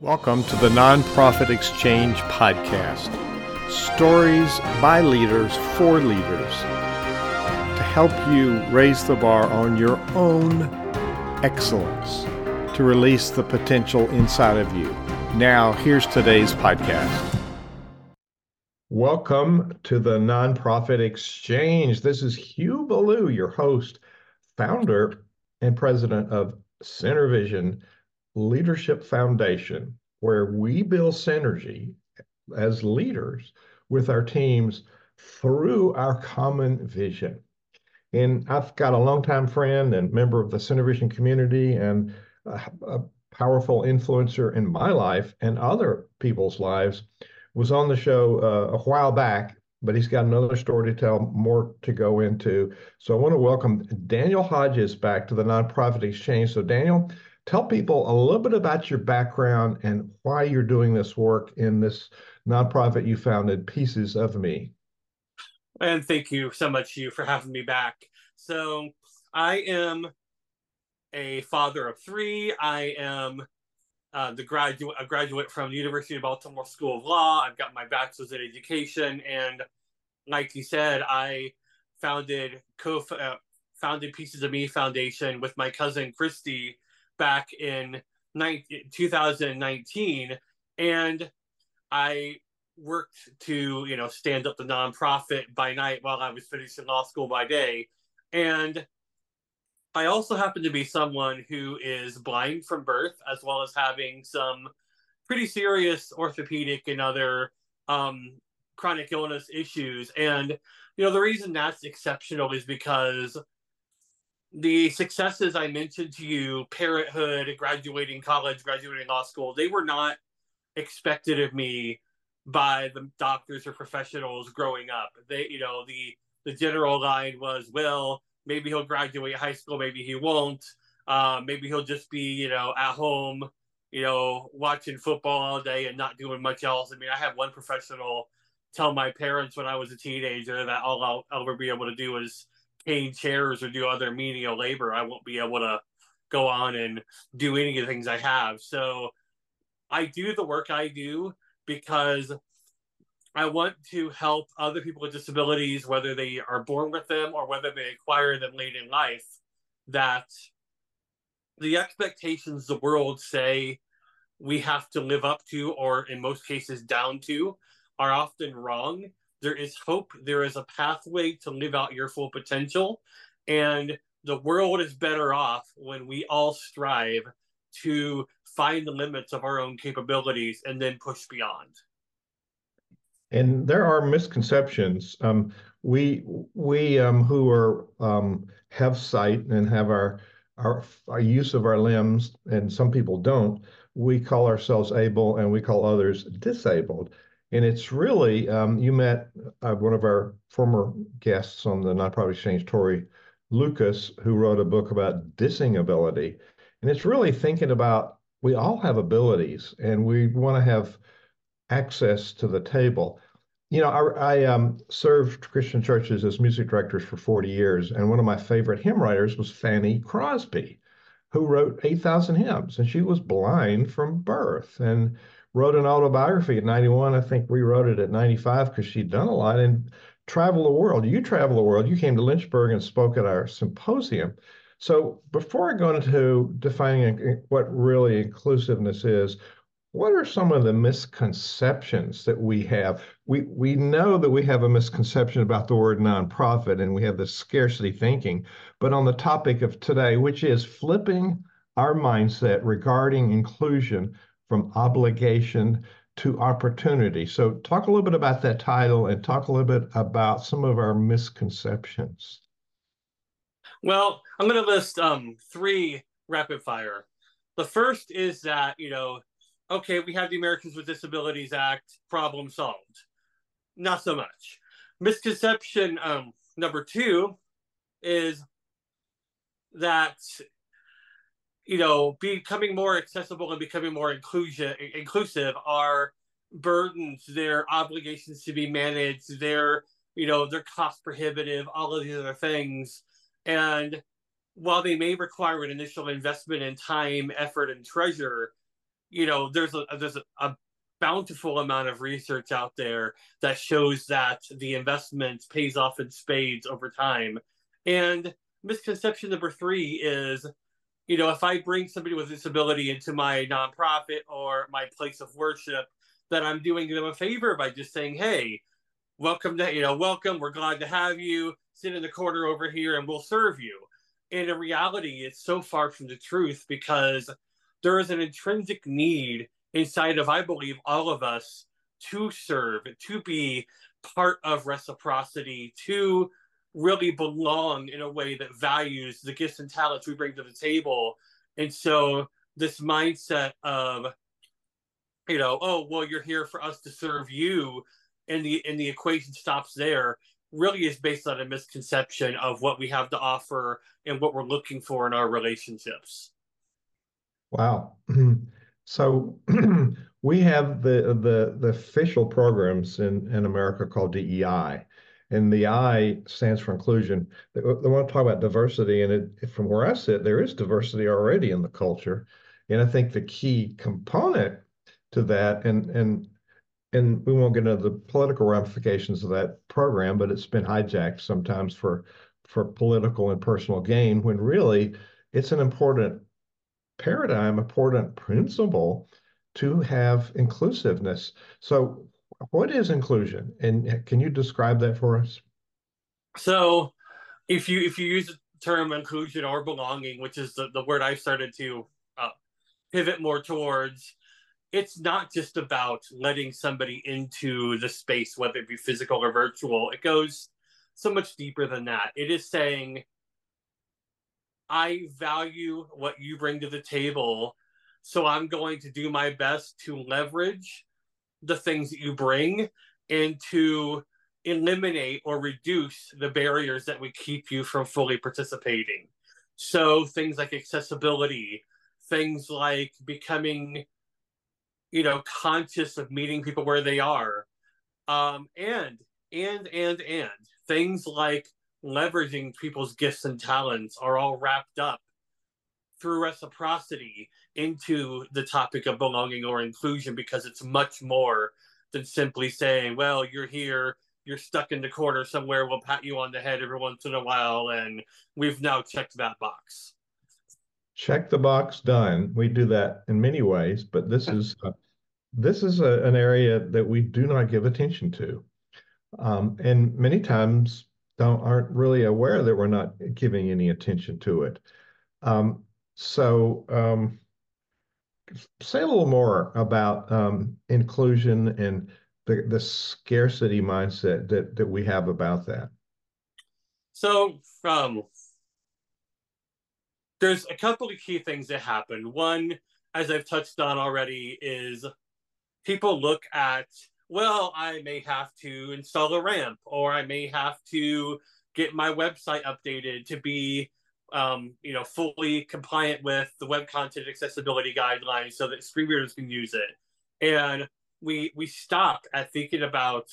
Welcome to the Nonprofit Exchange Podcast. Stories by leaders for leaders to help you raise the bar on your own excellence, to release the potential inside of you. Now, here's today's podcast. Welcome to the Nonprofit Exchange. This is Hugh Ballou, your host, founder, and president of SynerVision Leadership Foundation, where we build synergy as leaders with our teams through our common vision. And I've got a longtime friend and member of the SynerVision community and a, a powerful influencer in my life and other people's lives was on the show uh, a while back but he's got another story to tell, more to go into. So I want to welcome Daniel Hodges back to the Nonprofit Exchange. So, Daniel, Tell people a little bit about your background and why you're doing this work in this nonprofit you founded, Peaces of Me. And thank you so much, you, for having me back. So, I am a father of three. I am uh, the graduate, a graduate from the University of Baltimore School of Law. I've got my bachelor's in education, and like you said, I founded co uh, founded Peaces of Me Foundation with my cousin Christy back in 2019 and i worked to you know stand up the nonprofit by night while i was finishing law school by day. And i also happen to be someone who is blind from birth as well as having some pretty serious orthopedic and other um, chronic illness issues. And you know the reason that's exceptional is because the successes I mentioned to you, parenthood, graduating college, graduating law school, they were not expected of me by the doctors or professionals growing up. They, you know, the the general line was, well, maybe he'll graduate high school, maybe he won't. Uh, maybe he'll just be, you know, at home, you know, watching football all day and not doing much else. I mean, I had one professional tell my parents when I was a teenager that all I'll, I'll ever be able to do is cane chairs or do other menial labor, I won't be able to go on and do any of the things I have. So I do the work I do because I want to help other people with disabilities, whether they are born with them or whether they acquire them late in life, that the expectations the world say we have to live up to, or in most cases down to, are often wrong there is hope there is a pathway to live out your full potential and the world is better off when we all strive to find the limits of our own capabilities and then push beyond. And there are misconceptions. Um, we we um, who are um, have sight and have our, our our use of our limbs and some people don't we call ourselves able and we call others disabled and it's really, um, you met uh, one of our former guests on the Nonprofit Exchange, Tori Lucas, who wrote a book about dissing ability. And it's really thinking about we all have abilities and we want to have access to the table. You know, I, I um, served Christian churches as music directors for 40 years, and one of my favorite hymn writers was Fanny Crosby, who wrote 8,000 hymns, and she was blind from birth. And wrote an autobiography at 91. I think rewrote it at 95 because she'd done a lot and traveled the world. You travel the world. You came to Lynchburg and spoke at our symposium. So before I go into defining uh, what really inclusiveness is, what are some of the misconceptions that we have? We we know that we have a misconception about the word nonprofit and we have this scarcity thinking, but on the topic of today, which is flipping our mindset regarding inclusion from obligation to opportunity. So, talk a little bit about that title and talk a little bit about some of our misconceptions. Well, I'm going to list um, three rapid fire. The first is that, you know, okay, we have the Americans with Disabilities Act, problem solved. Not so much. Misconception um, number two is that you know, becoming more accessible and becoming more inclusion inclusive are burdens, their obligations to be managed, their you know, they're cost prohibitive, all of these other things. And while they may require an initial investment in time, effort, and treasure, you know, there's a there's a, a bountiful amount of research out there that shows that the investment pays off in spades over time. And misconception number three is, you know, if I bring somebody with disability into my nonprofit or my place of worship, that I'm doing them a favor by just saying, hey, welcome to, you know, welcome. We're glad to have you. Sit in the corner over here and we'll serve you. And in reality, it's so far from the truth because there is an intrinsic need inside of, I believe, all of us to serve, to be part of reciprocity, to really belong in a way that values the gifts and talents we bring to the table. And so this mindset of, you know, oh, well, you're here for us to serve you, and the and the equation stops there, really is based on a misconception of what we have to offer and what we're looking for in our relationships. Wow. So we have the, the the official programs in, in America called DEI, and the I stands for inclusion. They, they want to talk about diversity, and it, from where I sit, there is diversity already in the culture, and I think the key component to that, and and and we won't get into the political ramifications of that program, but it's been hijacked sometimes for for political and personal gain, when really it's an important paradigm, important principle to have inclusiveness. So, what is inclusion, and can you describe that for us? So, if you if you use the term inclusion or belonging, which is the, the word I've started to uh, pivot more towards, it's not just about letting somebody into the space, whether it be physical or virtual. It goes so much deeper than that. It is saying I value what you bring to the table. So I'm going to do my best to leverage the things that you bring and to eliminate or reduce the barriers that would keep you from fully participating. So things like accessibility, things like becoming, you know, conscious of meeting people where they are. Um, and, and, and, and things like leveraging people's gifts and talents are all wrapped up through reciprocity into the topic of belonging or inclusion because it's much more than simply saying, well, you're here, you're stuck in the corner somewhere, we'll pat you on the head every once in a while, and we've now checked that box. Check the box done. We do that in many ways, but this is uh, this is a, an area that we do not give attention to. Um, and many times don't aren't really aware that we're not giving any attention to it. Um, so um, say a little more about um, inclusion and the, the scarcity mindset that, that we have about that. So um, there's a couple of key things that happen. One, as I've touched on already, is people look at well, I may have to install a ramp or I may have to get my website updated to be um, you know, fully compliant with the web content accessibility guidelines so that screen readers can use it. And we we stop at thinking about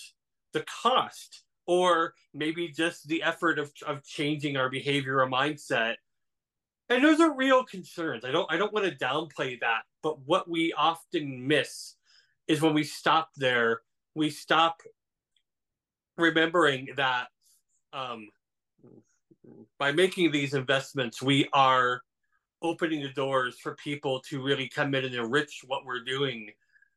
the cost or maybe just the effort of, of changing our behavior or mindset. And those are real concerns. I don't I don't want to downplay that, but what we often miss is when we stop there we stop remembering that um, by making these investments, we are opening the doors for people to really come in and enrich what we're doing.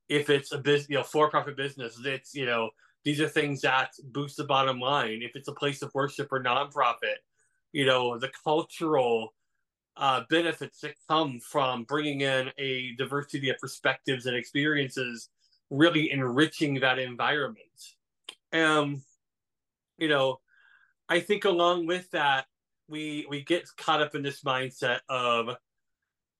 If it's a business, you know, for-profit business, it's you know, these are things that boost the bottom line. If it's a place of worship or nonprofit, you know, the cultural uh, benefits that come from bringing in a diversity of perspectives and experiences really enriching that environment. Um, you know, I think along with that, we we get caught up in this mindset of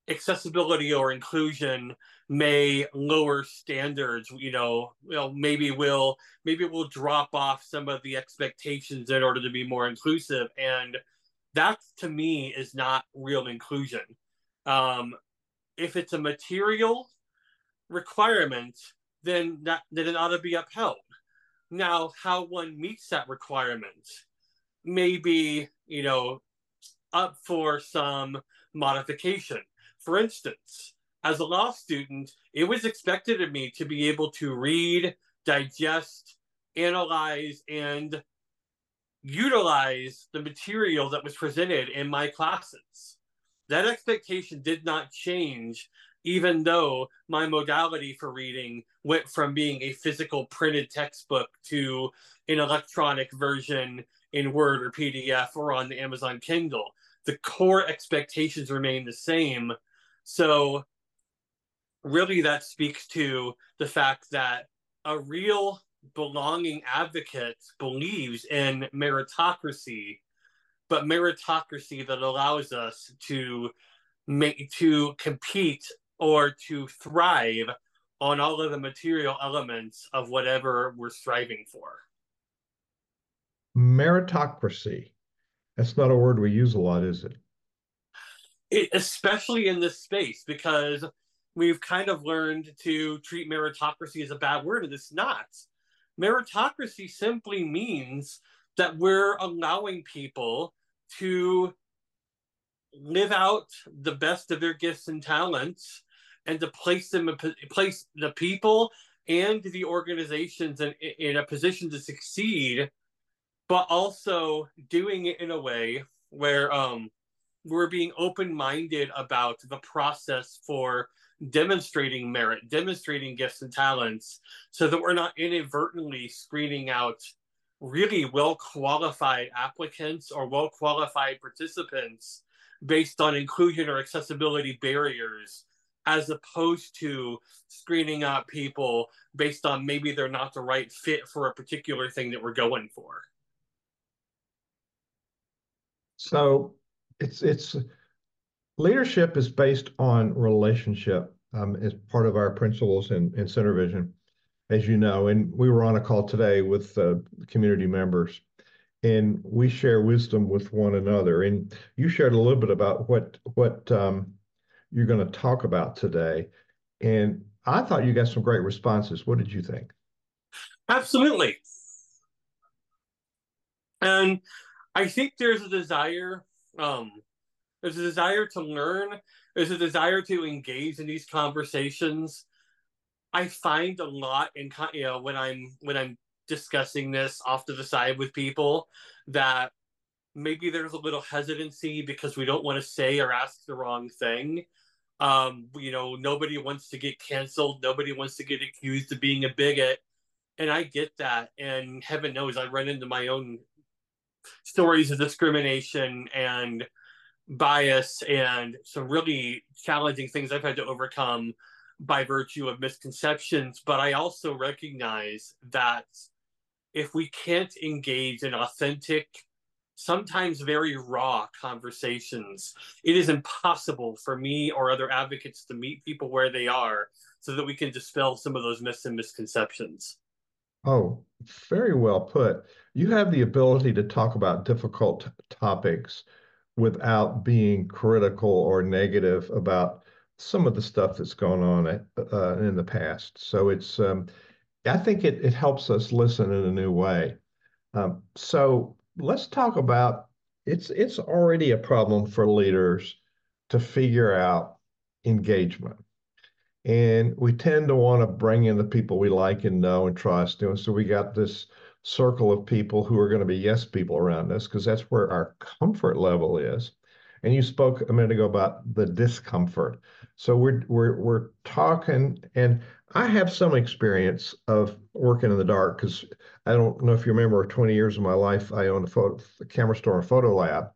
accessibility or inclusion may lower standards you know know maybe we'll maybe we'll drop off some of the expectations in order to be more inclusive and that to me is not real inclusion um if it's a material requirement then that then it ought to be upheld. Now, how one meets that requirement may be, you know, up for some modification. For instance, as a law student, it was expected of me to be able to read, digest, analyze, and utilize the material that was presented in my classes. That expectation did not change, even though my modality for reading went from being a physical printed textbook to an electronic version in Word or PDF or on the Amazon Kindle. The core expectations remain the same. So, really, that speaks to the fact that a real belonging advocate believes in meritocracy, but meritocracy that allows us to make to compete or to thrive on all of the material elements of whatever we're striving for. Meritocracy. That's not a word we use a lot, is it? it especially in this space, because we've kind of learned to treat meritocracy as a bad word, and it's not. Meritocracy simply means that we're allowing people to live out the best of their gifts and talents and to place them place the people and the organizations in, in a position to succeed but also doing it in a way where um, we're being open-minded about the process for demonstrating merit, demonstrating gifts and talents, so that we're not inadvertently screening out really well qualified applicants or well qualified participants based on inclusion or accessibility barriers, as opposed to screening out people based on maybe they're not the right fit for a particular thing that we're going for. So it's it's leadership is based on relationship um, as part of our principles in, in SynerVision, as you know. And we were on a call today with uh, community members, and we share wisdom with one another. And you shared a little bit about what what um, you're going to talk about today, and I thought you got some great responses. What did you think? Absolutely. And I think there's a desire um, there's a desire to learn. There's a desire to engage in these conversations. I find a lot in you know when I'm when I'm discussing this off to the side with people that maybe there's a little hesitancy because we don't want to say or ask the wrong thing. Um, you know, nobody wants to get canceled. Nobody wants to get accused of being a bigot. And I get that. And heaven knows I run into my own stories of discrimination and bias and some really challenging things I've had to overcome by virtue of misconceptions. But I also recognize that if we can't engage in authentic, sometimes very raw conversations, it is impossible for me or other advocates to meet people where they are so that we can dispel some of those myths and misconceptions. Oh, very well put. You have the ability to talk about difficult topics without being critical or negative about some of the stuff that's gone on uh, in the past. So it's, um, I think it, it helps us listen in a new way. Um, so let's talk about it's it's already a problem for leaders to figure out engagement. And we tend to want to bring in the people we like and know and trust. And so we got this circle of people who are going to be yes people around us because that's where our comfort level is. And you spoke a minute ago about the discomfort. So we're we're we're talking, and I have some experience of working in the dark because I don't know if you remember 20 years of my life, I owned a photo a camera store and photo lab.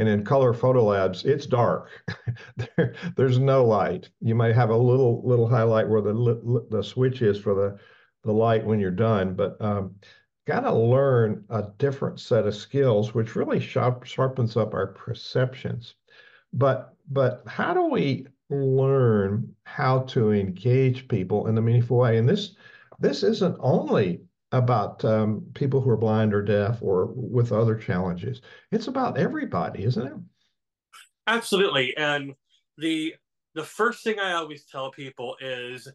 And in color photo labs, it's dark. there, there's no light. You might have a little little highlight where the the switch is for the the light when you're done, but um, got to learn a different set of skills, which really sharp, sharpens up our perceptions. But but how do we learn how to engage people in a meaningful way? And this this isn't only about um, people who are blind or deaf or with other challenges. It's about everybody, isn't it? Absolutely. And the the first thing I always tell people is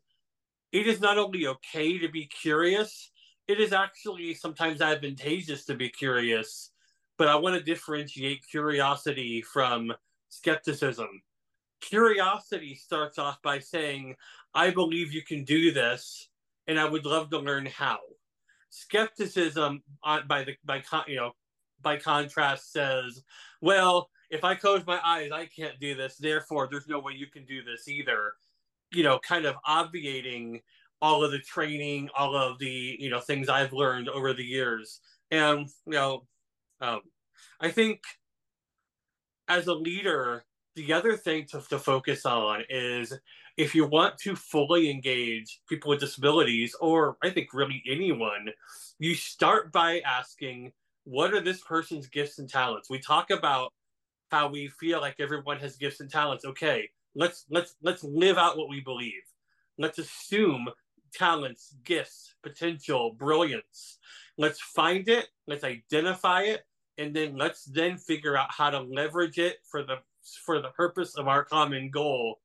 it is not only okay to be curious, it is actually sometimes advantageous to be curious, but I want to differentiate curiosity from skepticism. curiosity starts off by saying, I believe you can do this, and I would love to learn how. Skepticism, by the by, you know, by contrast, says, well, if I close my eyes, I can't do this. Therefore, there's no way you can do this either. You know, kind of obviating all of the training, all of the you know things I've learned over the years, and you know, um, I think as a leader, the other thing to, to focus on is if you want to fully engage people with disabilities, or I think really anyone, you start by asking, what are this person's gifts and talents? We talk about how we feel like everyone has gifts and talents. Okay, let's let's let's live out what we believe. Let's assume talents, gifts, potential, brilliance. Let's find it, let's identify it, and then let's then figure out how to leverage it for the for the purpose of our common goal.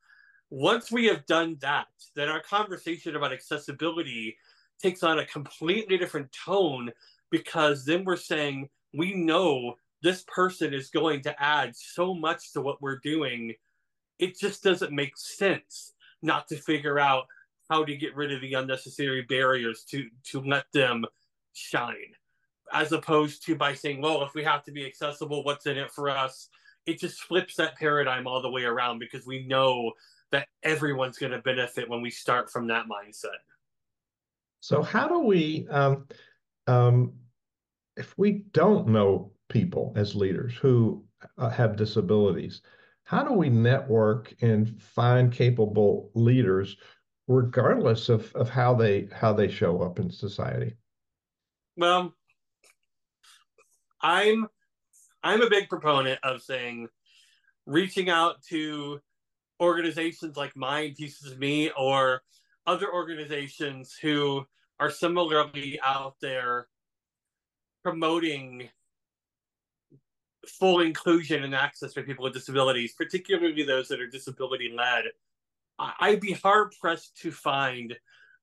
Once we have done that, then our conversation about accessibility takes on a completely different tone because then we're saying we know this person is going to add so much to what we're doing. It just doesn't make sense not to figure out how to get rid of the unnecessary barriers to to let them shine as opposed to by saying well if we have to be accessible what's in it for us it just flips that paradigm all the way around because we know that everyone's going to benefit when we start from that mindset. So, how do we, um, um, if we don't know people as leaders who uh, have disabilities, how do we network and find capable leaders, regardless of, of how they how they show up in society? Well, I'm I'm a big proponent of saying reaching out to organizations like Mind Peaces of Me or other organizations who are similarly out there promoting full inclusion and access for people with disabilities, particularly those that are disability led. I'd be hard pressed to find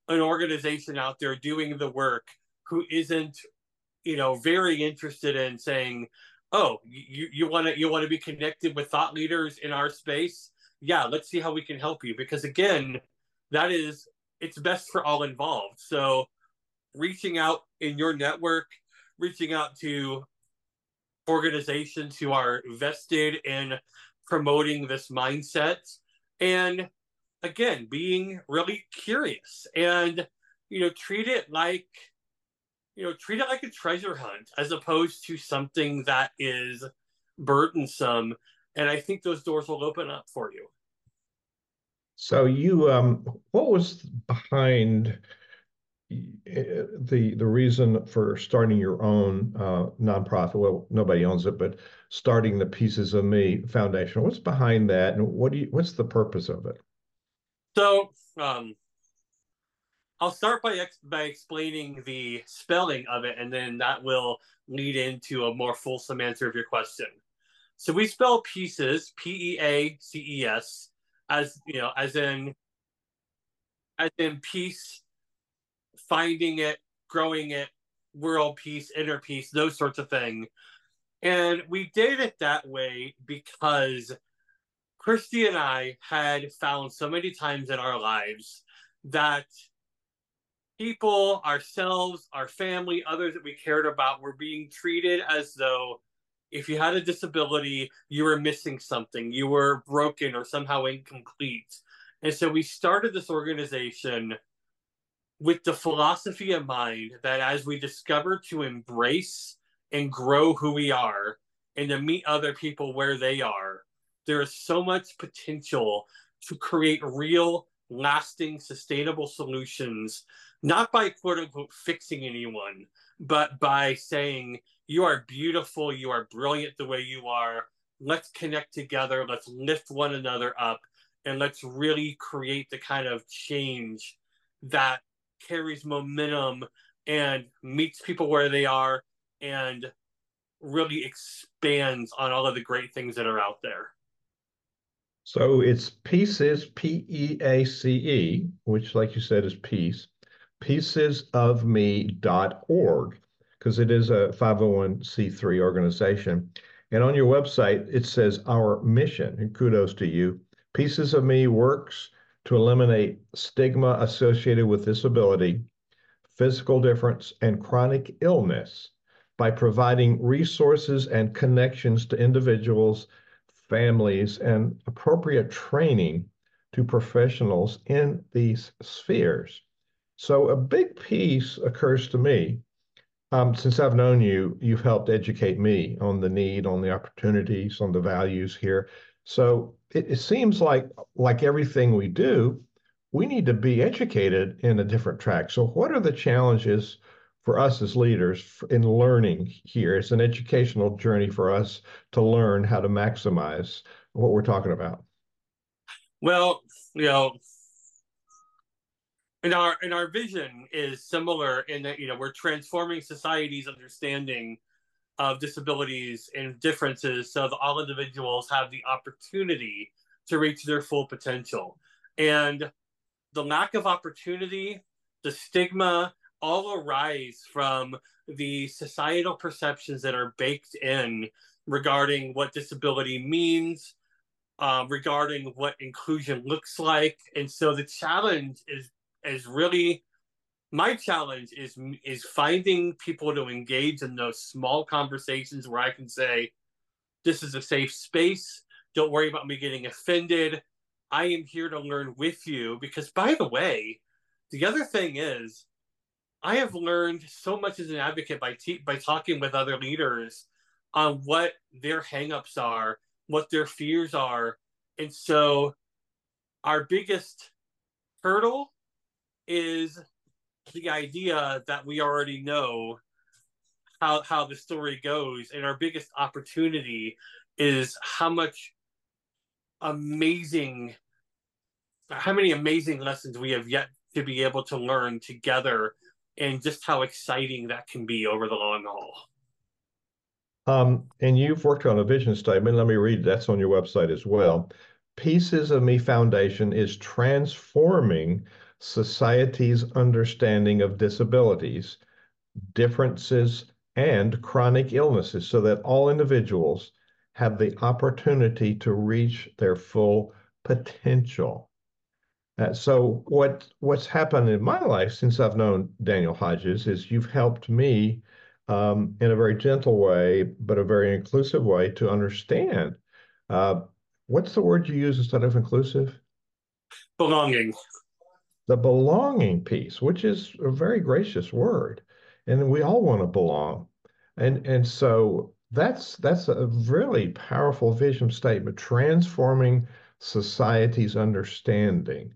an organization out there doing the work who isn't, you know, very interested in saying, oh, you you want to you want to be connected with thought leaders in our space? Yeah, let's see how we can help you because again, that is it's best for all involved. So reaching out in your network, reaching out to organizations who are vested in promoting this mindset and again being really curious and you know treat it like you know, treat it like a treasure hunt as opposed to something that is burdensome. And I think those doors will open up for you. So you, um, what was behind eh, the the reason for starting your own uh, nonprofit? Well, nobody owns it, but starting the Peaces of Me Foundation. What's behind that, and what do you? What's the purpose of it? So, um, I'll start by ex- by explaining the spelling of it, and then that will lead into a more fulsome answer of your question. So we spell peaces, P E A C E S, as you know, as in as in peace, finding it, growing it, world peace, inner peace, those sorts of things. And we did it that way because Christy and I had found so many times in our lives that people, ourselves, our family, others that we cared about were being treated as though if you had a disability, you were missing something, you were broken or somehow incomplete. And so we started this organization with the philosophy in mind that as we discover to embrace and grow who we are and to meet other people where they are, there is so much potential to create real, lasting, sustainable solutions not by quote unquote fixing anyone, but by saying, you are beautiful, you are brilliant the way you are. Let's connect together, let's lift one another up, and let's really create the kind of change that carries momentum and meets people where they are and really expands on all of the great things that are out there. So it's peaces, P E A C E, which, like you said, is peace peacesofme.org because it is a 501c3 organization. And on your website, it says our mission, and kudos to you, Peaces of Me works to eliminate stigma associated with disability, physical difference, and chronic illness by providing resources and connections to individuals, families, and appropriate training to professionals in these spheres. So, a big piece occurs to me. Um, since I've known you, you've helped educate me on the need, on the opportunities, on the values here. So it, it seems like like everything we do, we need to be educated in a different track. So what are the challenges for us as leaders in learning here? It's an educational journey for us to learn how to maximize what we're talking about. Well, you know, and our and our vision is similar in that you know we're transforming society's understanding of disabilities and differences so that all individuals have the opportunity to reach their full potential. And the lack of opportunity, the stigma, all arise from the societal perceptions that are baked in regarding what disability means, uh, regarding what inclusion looks like. And so the challenge is is really my challenge is is finding people to engage in those small conversations where I can say, "This is a safe space. Don't worry about me getting offended. I am here to learn with you." Because by the way, the other thing is, I have learned so much as an advocate by te- by talking with other leaders on what their hangups are, what their fears are, and so our biggest hurdle is the idea that we already know how how the story goes. And our biggest opportunity is how much amazing how many amazing lessons we have yet to be able to learn together and just how exciting that can be over the long haul. Um, and you've worked on a vision statement. Let me read that's on your website as well. Peaces of me foundation is transforming society's understanding of disabilities, differences, and chronic illnesses so that all individuals have the opportunity to reach their full potential. Uh, so what what's happened in my life since I've known Daniel Hodges is you've helped me um, in a very gentle way, but a very inclusive way to understand. Uh, what's the word you use instead of inclusive? Belonging the belonging piece, which is a very gracious word, and we all want to belong, and and so that's that's a really powerful vision statement, transforming society's understanding.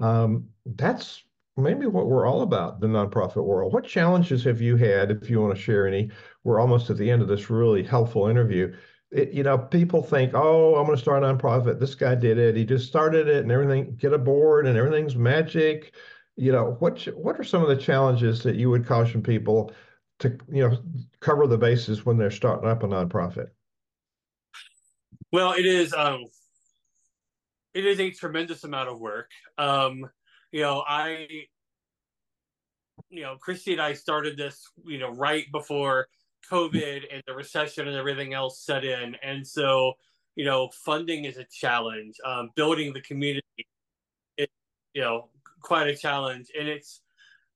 Um, that's maybe what we're all about the nonprofit world. What challenges have you had, if you want to share any? We're almost at the end of this really helpful interview it, you know, people think, oh, I'm going to start a nonprofit. This guy did it. He just started it and everything, get a board and everything's magic. You know, what, what are some of the challenges that you would caution people to, you know, cover the bases when they're starting up a nonprofit? Well, it is, um, it is a tremendous amount of work. Um, you know, I, you know, Christy and I started this, you know, right before COVID and the recession and everything else set in. And so, you know, funding is a challenge. Um, building the community is, you know, quite a challenge. And it's,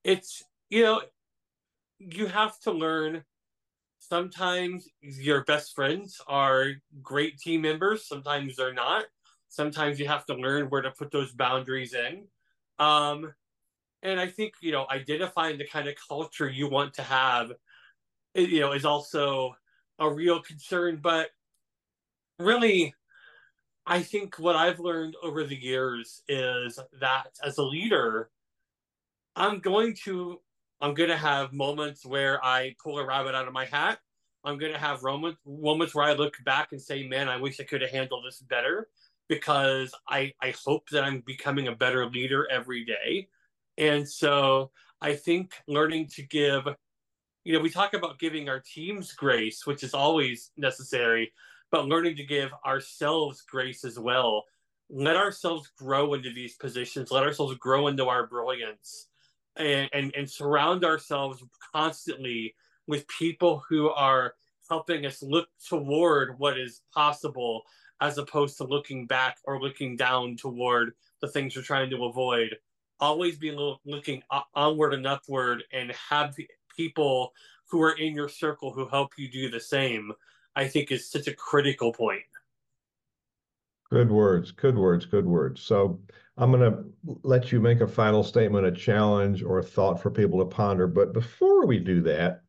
it's, you know, you have to learn sometimes your best friends are great team members, sometimes they're not. Sometimes you have to learn where to put those boundaries in. Um, and I think, you know, identifying the kind of culture you want to have you know, is also a real concern. But really, I think what I've learned over the years is that as a leader, I'm going to I'm going to have moments where I pull a rabbit out of my hat. I'm going to have moments moments where I look back and say, "Man, I wish I could have handled this better," because I I hope that I'm becoming a better leader every day. And so I think learning to give you know, we talk about giving our teams grace, which is always necessary, but learning to give ourselves grace as well. Let ourselves grow into these positions, let ourselves grow into our brilliance, and, and, and surround ourselves constantly with people who are helping us look toward what is possible as opposed to looking back or looking down toward the things you're trying to avoid. Always be looking onward and upward and have people who are in your circle who help you do the same, I think is such a critical point. Good words, good words, good words. So I'm going to let you make a final statement, a challenge, or a thought for people to ponder. But before we do that,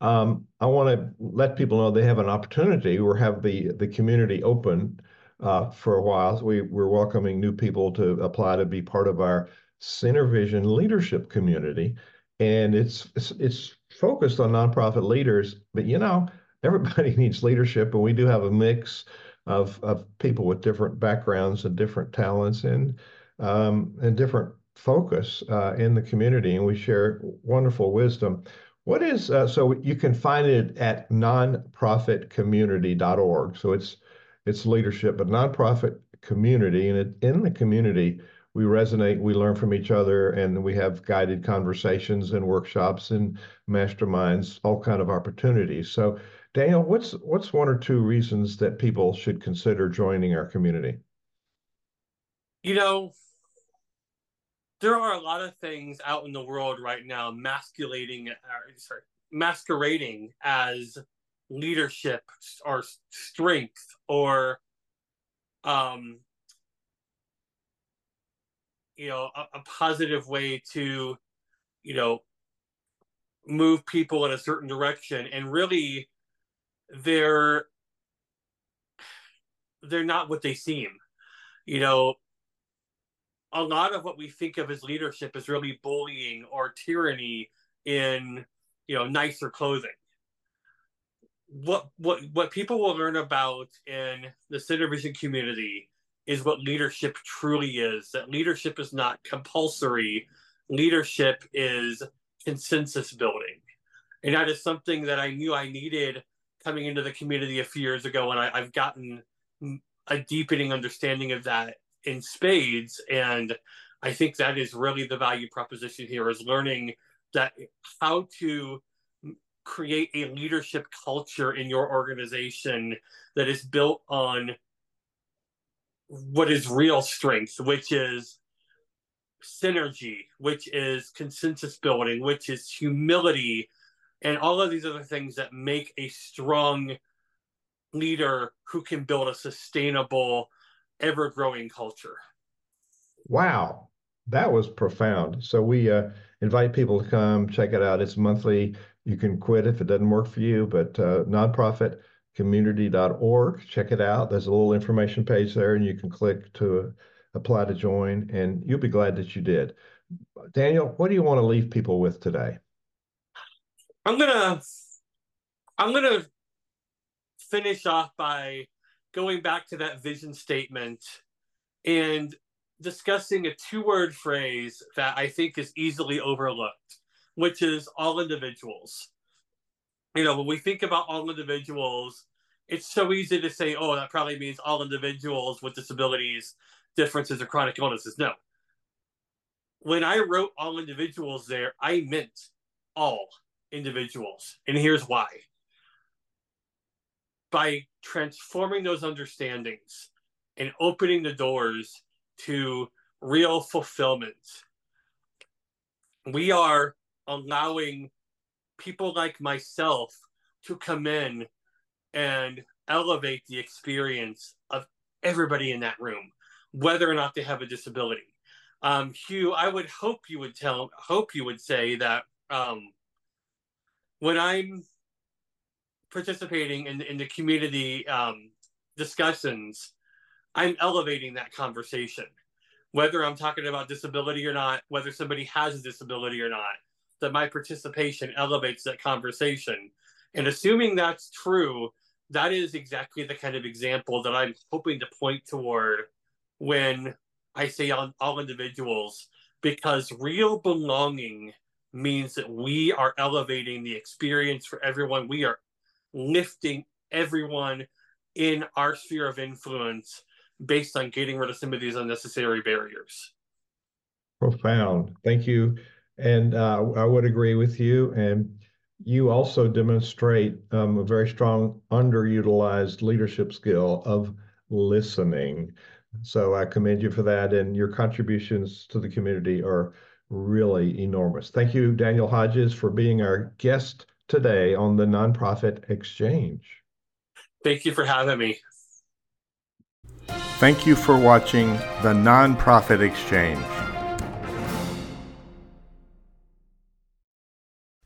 um, I want to let people know they have an opportunity or have the the community open uh, for a while. We, we're welcoming new people to apply to be part of our SynerVision leadership community. And it's, it's, it's focused on nonprofit leaders, but you know, everybody needs leadership, and we do have a mix of, of people with different backgrounds and different talents and um, and different focus uh, in the community, and we share wonderful wisdom. What is uh, so you can find it at nonprofitcommunity.org. So it's it's leadership, but nonprofit community, and it, in the community we resonate, we learn from each other, and we have guided conversations and workshops and masterminds, all kind of opportunities. So, Daniel, what's what's one or two reasons that people should consider joining our community? You know, there are a lot of things out in the world right now masculating, or, uh, sorry, masquerading as leadership or strength or um you know a, a positive way to you know move people in a certain direction. And really they're they're not what they seem. You know a lot of what we think of as leadership is really bullying or tyranny in you know nicer clothing. What what what people will learn about in the SynerVision community is what leadership truly is. That leadership is not compulsory, leadership is consensus building. And that is something that I knew I needed coming into the community a few years ago. And I, I've gotten a deepening understanding of that in spades. And I think that is really the value proposition here is learning that how to create a leadership culture in your organization that is built on what is real strength, which is synergy, which is consensus building, which is humility, and all of these other things that make a strong leader who can build a sustainable, ever growing culture. Wow, that was profound. So we uh, invite people to come check it out. It's monthly. You can quit if it doesn't work for you, but uh, nonprofit community.org. Check it out. There's a little information page there, and you can click to apply to join, and you'll be glad that you did. Daniel, what do you want to leave people with today? I'm gonna I'm gonna finish off by going back to that vision statement and discussing a two-word phrase that I think is easily overlooked, which is all individuals you know, when we think about all individuals, it's so easy to say, oh, that probably means all individuals with disabilities, differences, or chronic illnesses. No. When I wrote all individuals there, I meant all individuals. And here's why. By transforming those understandings and opening the doors to real fulfillment, we are allowing people like myself to come in and elevate the experience of everybody in that room, whether or not they have a disability. Um, Hugh, I would hope you would tell, hope you would say that um, when I'm participating in, in the community um, discussions, I'm elevating that conversation, whether I'm talking about disability or not, whether somebody has a disability or not that my participation elevates that conversation. And assuming that's true, that is exactly the kind of example that I'm hoping to point toward when I say on all individuals, because real belonging means that we are elevating the experience for everyone. We are lifting everyone in our sphere of influence based on getting rid of some of these unnecessary barriers. Profound. Thank you and uh, I would agree with you. And you also demonstrate um, a very strong underutilized leadership skill of listening. So I commend you for that, and your contributions to the community are really enormous. Thank you, Daniel Hodges, for being our guest today on the Nonprofit Exchange. Thank you for having me. Thank you for watching the Nonprofit Exchange.